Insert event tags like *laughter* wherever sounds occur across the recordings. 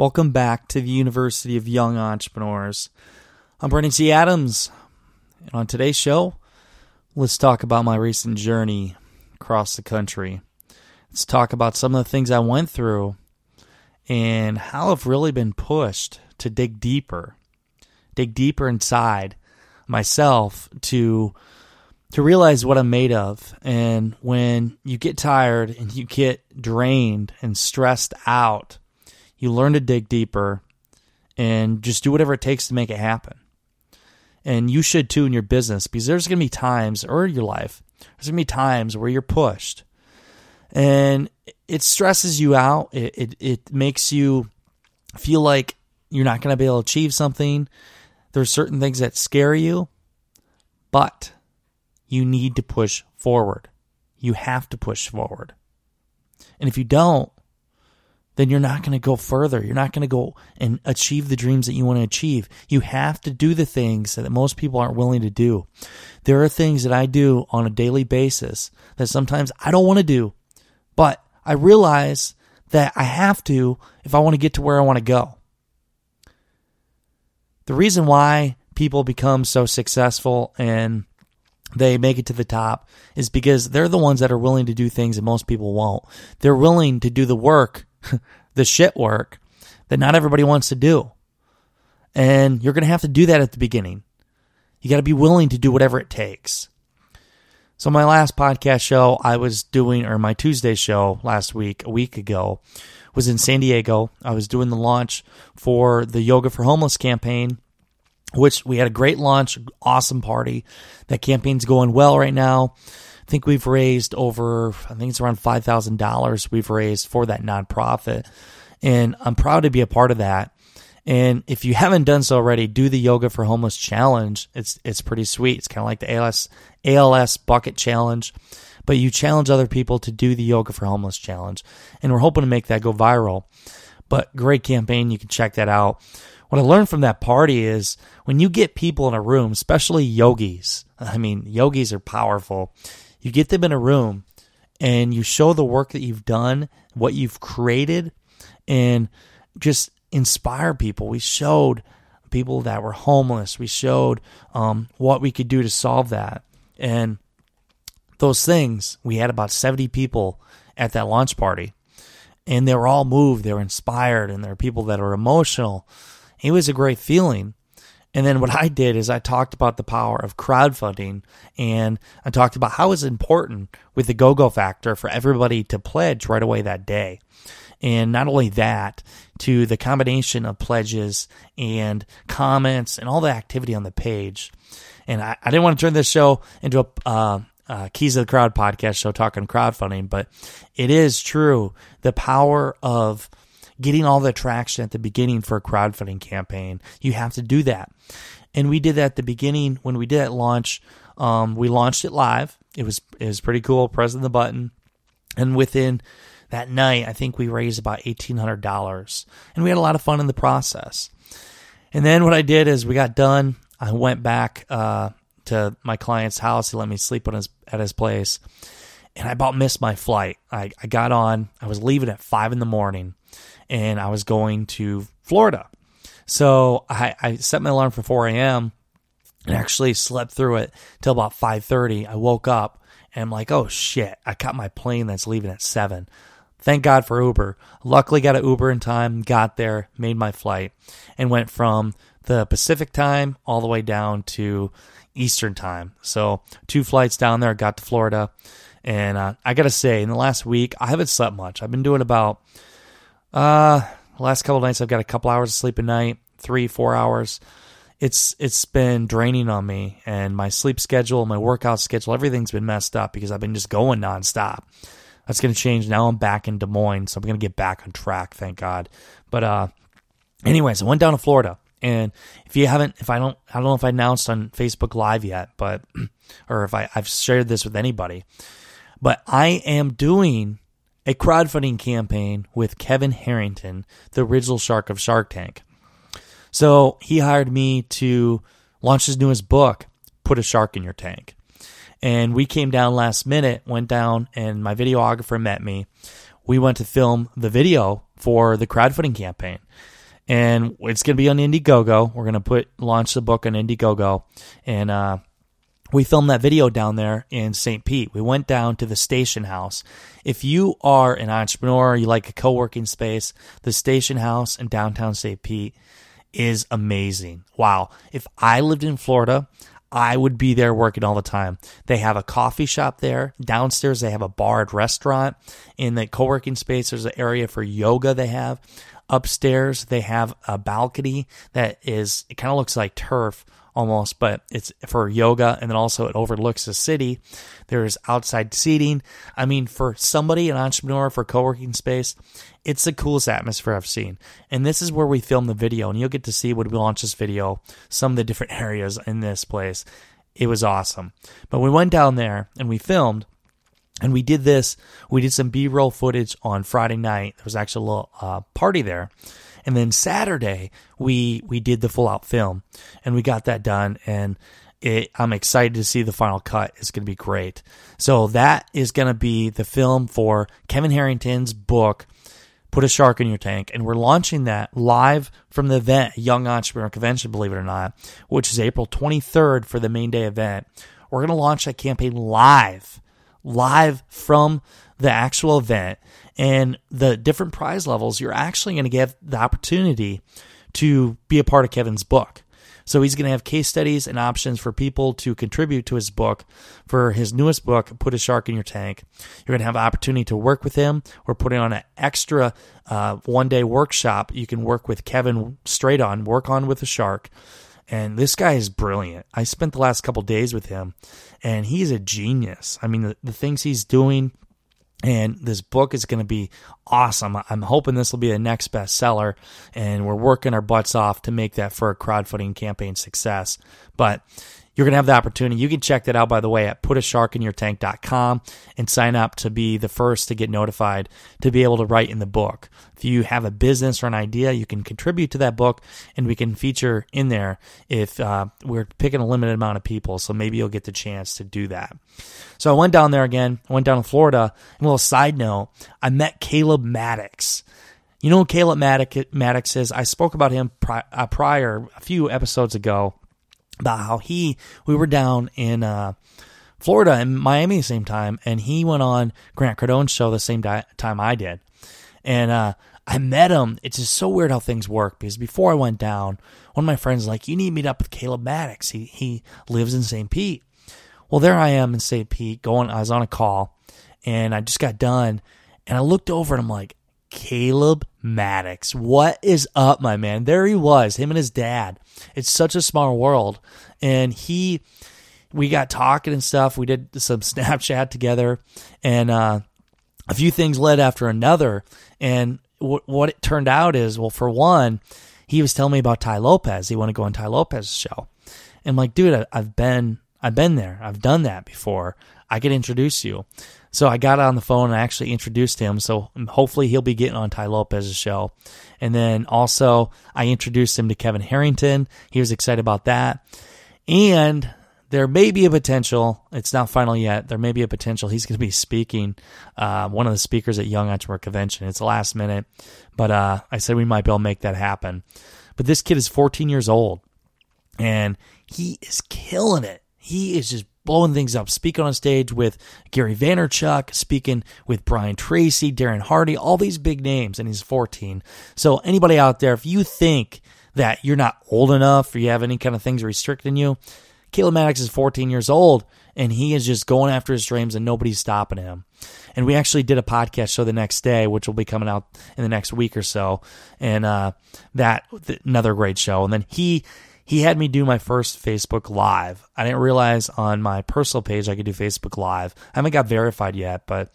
Welcome back to the University of Young Entrepreneurs. I'm Brandon T. Adams, and on today's show, let's talk about my recent journey across the country. Let's talk about some of the things I went through and how I've really been pushed to dig deeper, dig deeper inside myself to to realize what I'm made of. And when you get tired and you get drained and stressed out, you learn to dig deeper and just do whatever it takes to make it happen. And you should too in your business because there's going to be times, or your life, there's going to be times where you're pushed and it stresses you out. It, it, it makes you feel like you're not going to be able to achieve something. There's certain things that scare you, but you need to push forward. You have to push forward. And if you don't, then you're not going to go further. You're not going to go and achieve the dreams that you want to achieve. You have to do the things that most people aren't willing to do. There are things that I do on a daily basis that sometimes I don't want to do, but I realize that I have to if I want to get to where I want to go. The reason why people become so successful and they make it to the top is because they're the ones that are willing to do things that most people won't. They're willing to do the work *laughs* the shit work that not everybody wants to do. And you're going to have to do that at the beginning. You got to be willing to do whatever it takes. So, my last podcast show I was doing, or my Tuesday show last week, a week ago, was in San Diego. I was doing the launch for the Yoga for Homeless campaign, which we had a great launch, awesome party. That campaign's going well right now think we've raised over, I think it's around $5,000 we've raised for that nonprofit. And I'm proud to be a part of that. And if you haven't done so already, do the Yoga for Homeless challenge. It's it's pretty sweet. It's kind of like the ALS ALS bucket challenge, but you challenge other people to do the Yoga for Homeless challenge. And we're hoping to make that go viral. But great campaign. You can check that out. What I learned from that party is when you get people in a room, especially yogis. I mean, yogis are powerful. You get them in a room and you show the work that you've done, what you've created, and just inspire people. We showed people that were homeless. We showed um, what we could do to solve that. And those things, we had about 70 people at that launch party. And they were all moved, they were inspired, and there were people that are emotional. It was a great feeling. And then what I did is I talked about the power of crowdfunding and I talked about how it's important with the go go factor for everybody to pledge right away that day. And not only that, to the combination of pledges and comments and all the activity on the page. And I, I didn't want to turn this show into a uh, uh, Keys of the Crowd podcast show talking crowdfunding, but it is true. The power of getting all the traction at the beginning for a crowdfunding campaign. You have to do that. And we did that at the beginning when we did that launch. Um, we launched it live. It was it was pretty cool, pressing the button. And within that night, I think we raised about eighteen hundred dollars, and we had a lot of fun in the process. And then what I did is we got done. I went back uh, to my client's house. He let me sleep his at his place, and I about missed my flight. I, I got on. I was leaving at five in the morning, and I was going to Florida. So I, I set my alarm for 4 a.m. and actually slept through it till about 5:30. I woke up and I'm like, oh shit, I caught my plane that's leaving at seven. Thank God for Uber. Luckily, got an Uber in time, got there, made my flight, and went from the Pacific time all the way down to Eastern time. So two flights down there. Got to Florida, and uh, I gotta say, in the last week, I haven't slept much. I've been doing about uh, last couple nights I've got a couple hours of sleep a night, three, four hours. It's it's been draining on me, and my sleep schedule, my workout schedule, everything's been messed up because I've been just going nonstop. That's to change now. I'm back in Des Moines, so I'm to get back on track. Thank God. But uh, anyways, I went down to Florida. And if you haven't, if I don't, I don't know if I announced on Facebook Live yet, but, *clears throat* or if I, I've shared this with anybody, but I am doing a crowdfunding campaign with Kevin Harrington, the original shark of Shark Tank. So he hired me to launch his newest book, Put a Shark in Your Tank. And we came down last minute, went down, and my videographer met me. We went to film the video for the crowdfunding campaign. And it's going to be on Indiegogo. We're going to put launch the book on Indiegogo. And uh, we filmed that video down there in St. Pete. We went down to the station house. If you are an entrepreneur, you like a co working space, the station house in downtown St. Pete is amazing. Wow. If I lived in Florida, I would be there working all the time. They have a coffee shop there. Downstairs, they have a bar restaurant. In the co working space, there's an area for yoga they have. Upstairs, they have a balcony that is, it kind of looks like turf almost, but it's for yoga. And then also it overlooks the city. There's outside seating. I mean, for somebody, an entrepreneur for co working space, it's the coolest atmosphere I've seen. And this is where we film the video. And you'll get to see when we launch this video, some of the different *laughs* areas in this place. It was awesome. But we went down there and we filmed. And we did this. We did some B roll footage on Friday night. There was actually a little uh, party there. And then Saturday we we did the full out film, and we got that done. And it, I'm excited to see the final cut. It's going to be great. So that is going to be the film for Kevin Harrington's book. Put a shark in your tank, and we're launching that live from the event, Young Entrepreneur Convention, believe it or not, which is April 23rd for the main day event. We're going to launch that campaign live, live from the actual event and the different prize levels, you're actually going to get the opportunity to be a part of Kevin's book. So he's going to have case studies and options for people to contribute to his book. For his newest book, Put a Shark in Your Tank, you're going to have an opportunity to work with him. We're putting on an extra uh, one day workshop you can work with Kevin straight on, work on with a shark. And this guy is brilliant. I spent the last couple days with him, and he's a genius. I mean, the, the things he's doing, and this book is going to be awesome. I'm hoping this will be the next bestseller, and we're working our butts off to make that for a crowdfunding campaign success. But you're going to have the opportunity. You can check that out, by the way, at putasharkinyourtank.com and sign up to be the first to get notified to be able to write in the book. If you have a business or an idea, you can contribute to that book and we can feature in there if uh, we're picking a limited amount of people. So maybe you'll get the chance to do that. So I went down there again. I went down to Florida. And a little side note, I met Caleb Maddix. You know Caleb Maddix is? I spoke about him uh, prior, a few episodes ago about how he we were down in uh, Florida and Miami the same time, and he went on Grant Cardone's show the same di- time I did, and uh, I met him. It's just so weird how things work because before I went down, one of my friends was like, "You need to meet up with Caleb Maddix. He he lives in St. Pete." Well, there I am in St. Pete going. I was on a call, and I just got done, and I looked over and I'm like, Caleb Maddix. What is up, my man? There he was, him and his dad. It's such a small world. And he, we got talking and stuff. We did some *laughs* Snapchat together, and uh, a few things led after another. And w- what it turned out is, well, for one, he was telling me about Tai Lopez. He wanted to go on Tai Lopez's show. And I'm like, dude, I, I've been, I've been there. I've done that before. I could introduce you. So I got on the phone and actually introduced him. So hopefully he'll be getting on Tai Lopez's show. And then also I introduced him to Kevin Harrington. He was excited about that. And there may be a potential. It's not final yet. There may be a potential. He's going to be speaking, uh, one of the speakers at Young Entrepreneur Convention. It's last minute, but uh, I said we might be able to make that happen. But this kid is 14 years old, and he is killing it. He is just blowing things up, speaking on stage with Gary Vaynerchuk, speaking with Brian Tracy, Darren Hardy, all these big names, and he's 14. So anybody out there, if you think that you're not old enough or you have any kind of things restricting you, Caleb Maddix is 14 years old and he is just going after his dreams and nobody's stopping him. And we actually did a podcast show the next day, which will be coming out in the next week or so. And uh, that another great show. And then he he had me do my first Facebook Live. I didn't realize on my personal page I could do Facebook Live. I haven't got verified yet, but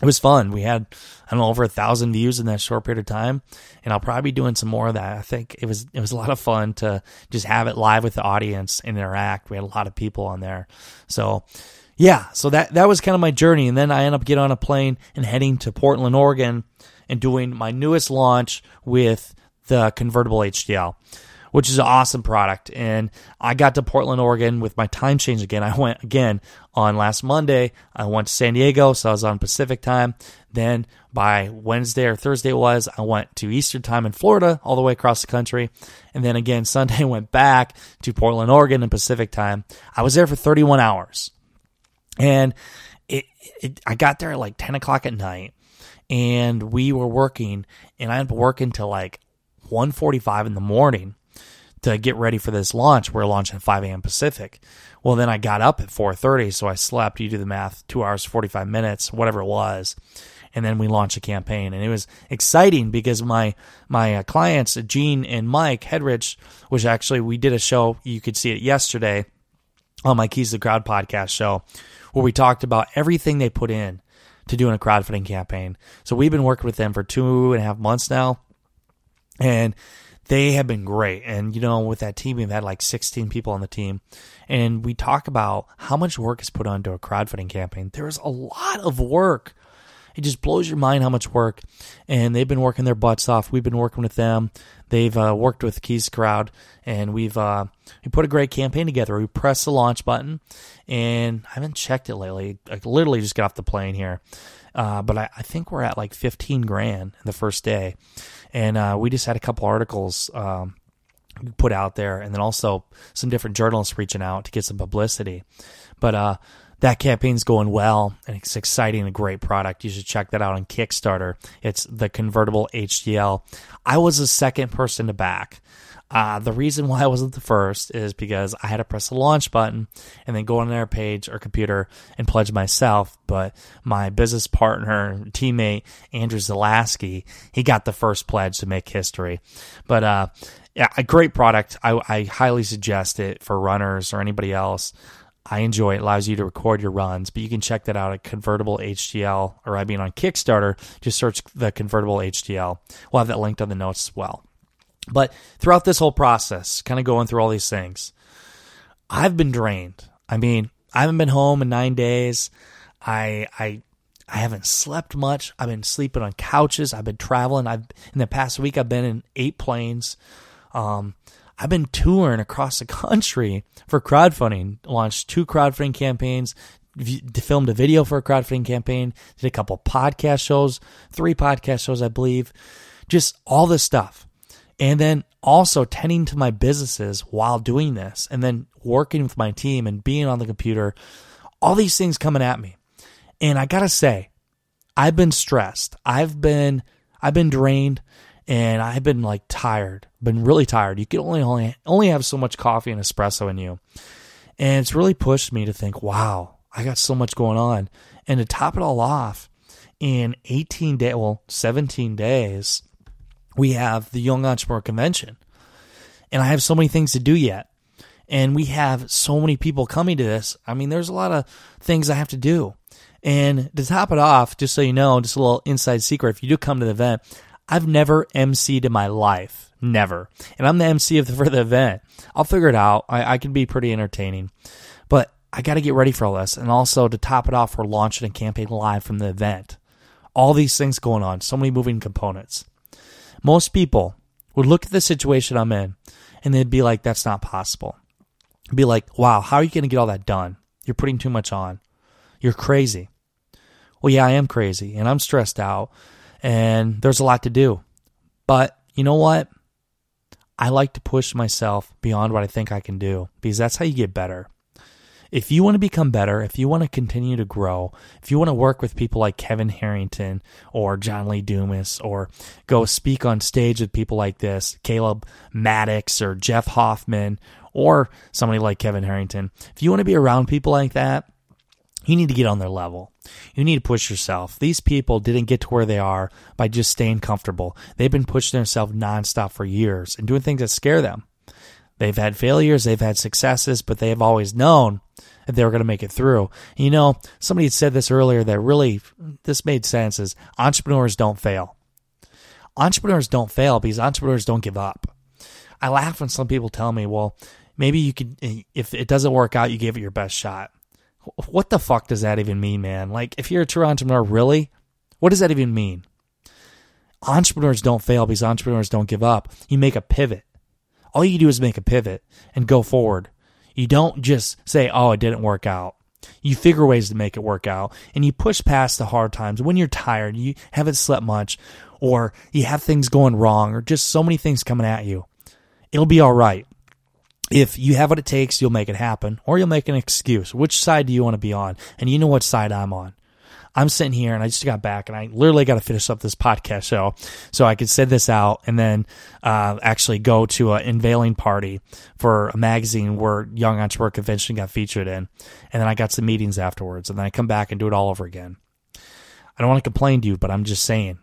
it was fun. We had, I don't know, over a thousand views in that short period of time. And I'll probably be doing some more of that. I think it was, it was a lot of fun to just have it live with the audience and interact. We had a lot of people on there. So yeah, so that, that was kind of my journey. And then I end up getting on a plane and heading to Portland, Oregon and doing my newest launch with the convertible HDL which is an awesome product. And I got to Portland, Oregon with my time change again. I went again on last Monday. I went to San Diego, so I was on Pacific time. Then by Wednesday or Thursday was, I went to Eastern time in Florida, all the way across the country. And then again, *laughs* Sunday went back to Portland, Oregon in Pacific time. I was there for 31 hours. And it, it I got there at like 10 o'clock at night and we were working and I had been working till like 1.45 in the morning to get ready for this launch. We're launching at 5 a.m. Pacific. Well, then I got up at 4:30, so I slept. You do the math, two hours 45 minutes, whatever it was, and then we launched a campaign. And it was exciting because my my uh, clients, Gene and Mike Hedrich, which actually we did a show. You could see it yesterday on my Keys to the Crowd podcast show, where we talked about everything they put in to doing a crowdfunding campaign. So we've been working with them for two and a half months now, and they have been great. And, you know, with that team, we've had like 16 people on the team. And we talk about how much work is put onto a crowdfunding campaign. There's a lot of work. It just blows your mind how much work. And they've been working their butts off. We've been working with them. They've uh, worked with Keys Crowd, and we've uh, we put a great campaign together. We pressed the launch button, and I haven't checked it lately. I literally just got off the plane here, uh, but I, I think we're at like 15 grand the first day and uh, we just had a couple articles um, put out there, and then also some different journalists reaching out to get some publicity. But uh, that campaign's going well, and it's exciting, and a great product. You should check that out on Kickstarter. It's the convertible HDL. I was the second person to back. Uh, the reason why I wasn't the first is because I had to press the launch button and then go on their page or computer and pledge myself. But my business partner, teammate, Andrew Zalaski, he got the first pledge to make history. But, uh, yeah, a great product. I, I highly suggest it for runners or anybody else. I enjoy it. it. Allows you to record your runs, but you can check that out at Convertible HDL or I mean on Kickstarter. Just search the Convertible HDL. We'll have that linked on the notes as well. But throughout this whole process, kind of going through all these things, I've been drained. I mean, I haven't been home in nine days. I I I haven't slept much. I've been sleeping on couches. I've been traveling. I've in the past week I've been in eight planes. Um, I've been touring across the country for crowdfunding. Launched two crowdfunding campaigns. Filmed a video for a crowdfunding campaign. Did a couple podcast shows, three podcast shows, I believe. Just all this stuff and then also tending to my businesses while doing this and then working with my team and being on the computer all these things coming at me. And i gotta say i've been stressed. I've been i've been drained and i've been like tired been really tired. You can only only only have so much coffee and espresso in you. And it's really pushed me to think wow i got so much going on. And to top it all off in 18 days well 17 days we have the Young Entrepreneur Convention. And I have so many things to do yet. And we have so many people coming to this. I mean, there's a lot of things I have to do. And to top it off, just so you know, just a little inside secret if you do come to the event, I've never MC'd in my life. Never. And I'm the MC of the, for the event. I'll figure it out. I, I can be pretty entertaining. But I got to get ready for all this. And also to top it off, we're launching a campaign live from the event. All these things going on, so many moving components. Most people would look at the situation I'm in and they'd be like, that's not possible. Be like, wow, how are you going to get all that done? You're putting too much on. You're crazy. Well, yeah, I am crazy and I'm stressed out and there's a lot to do. But you know what? I like to push myself beyond what I think I can do because that's how you get better if you want to become better, if you want to continue to grow, if you want to work with people like Kevin Harrington or John Lee Dumas, or go speak on stage with people like this, Caleb Maddix or Jeff Hoffman, or somebody like Kevin Harrington, if you want to be around people like that, you need to get on their level. You need to push yourself. These people didn't get to where they are by just staying comfortable. They've been pushing themselves nonstop for years and doing things that scare them. They've had failures, they've had successes, but they have always known that they were going to make it through. You know, somebody said this earlier that really this made sense is entrepreneurs don't fail. Entrepreneurs don't fail because entrepreneurs don't give up. I laugh when some people tell me, well, maybe you could, eh, if it doesn't work out, you gave it your best shot. What the fuck does that even mean, man? Like, if you're a true entrepreneur, really? What does that even mean? Entrepreneurs don't fail because entrepreneurs don't give up. You make a pivot. All you do is make a pivot and go forward. You don't just say, oh, it didn't work out. You figure ways to make it work out and you push past the hard times. When you're tired, you haven't slept much, or you have things going wrong, or just so many things coming at you. It'll be all right. If you have what it takes, you'll make it happen, or you'll make an excuse. Which side do you want to be on? And you know what side I'm on. I'm sitting here and I just got back and I literally got to finish up this podcast show so I could send this out and then uh, actually go to an unveiling party for a magazine where Young Entrepreneur Convention got featured in. And then I got some meetings afterwards and then I come back and do it all over again. I don't want to complain to you, but I'm just saying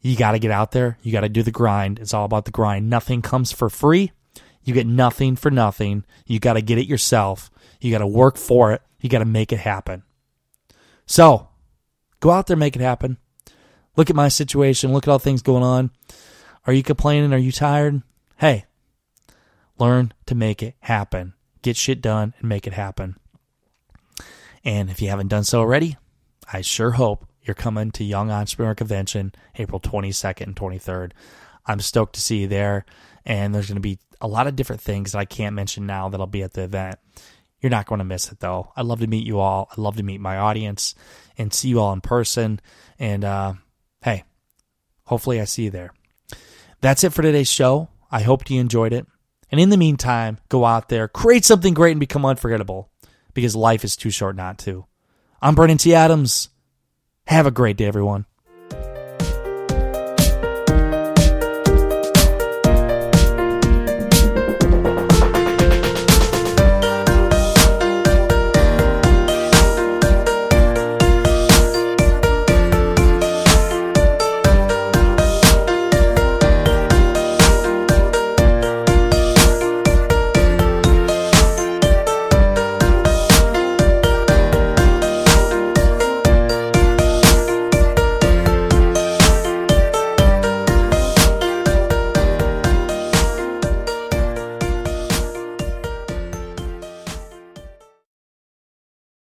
you got to get out there. You got to do the grind. It's all about the grind. Nothing comes for free. You get nothing for nothing. You got to get it yourself. You got to work for it. You got to make it happen. So go out there, make it happen. Look at my situation. Look at all things going on. Are you complaining? Are you tired? Hey, learn to make it happen. Get shit done and make it happen. And if you haven't done so already, I sure hope you're coming to Young Entrepreneur Convention April 22nd and 23rd. I'm stoked to see you there. And there's going to be a lot of different things that I can't mention now that'll be at the event. You're not going to miss it though. I'd love to meet you all. I'd love to meet my audience and see you all in person. And uh, hey, hopefully I see you there. That's it for today's show. I hope you enjoyed it. And in the meantime, go out there, create something great, and become unforgettable because life is too short not to. I'm Brandon T. Adams. Have a great day, everyone.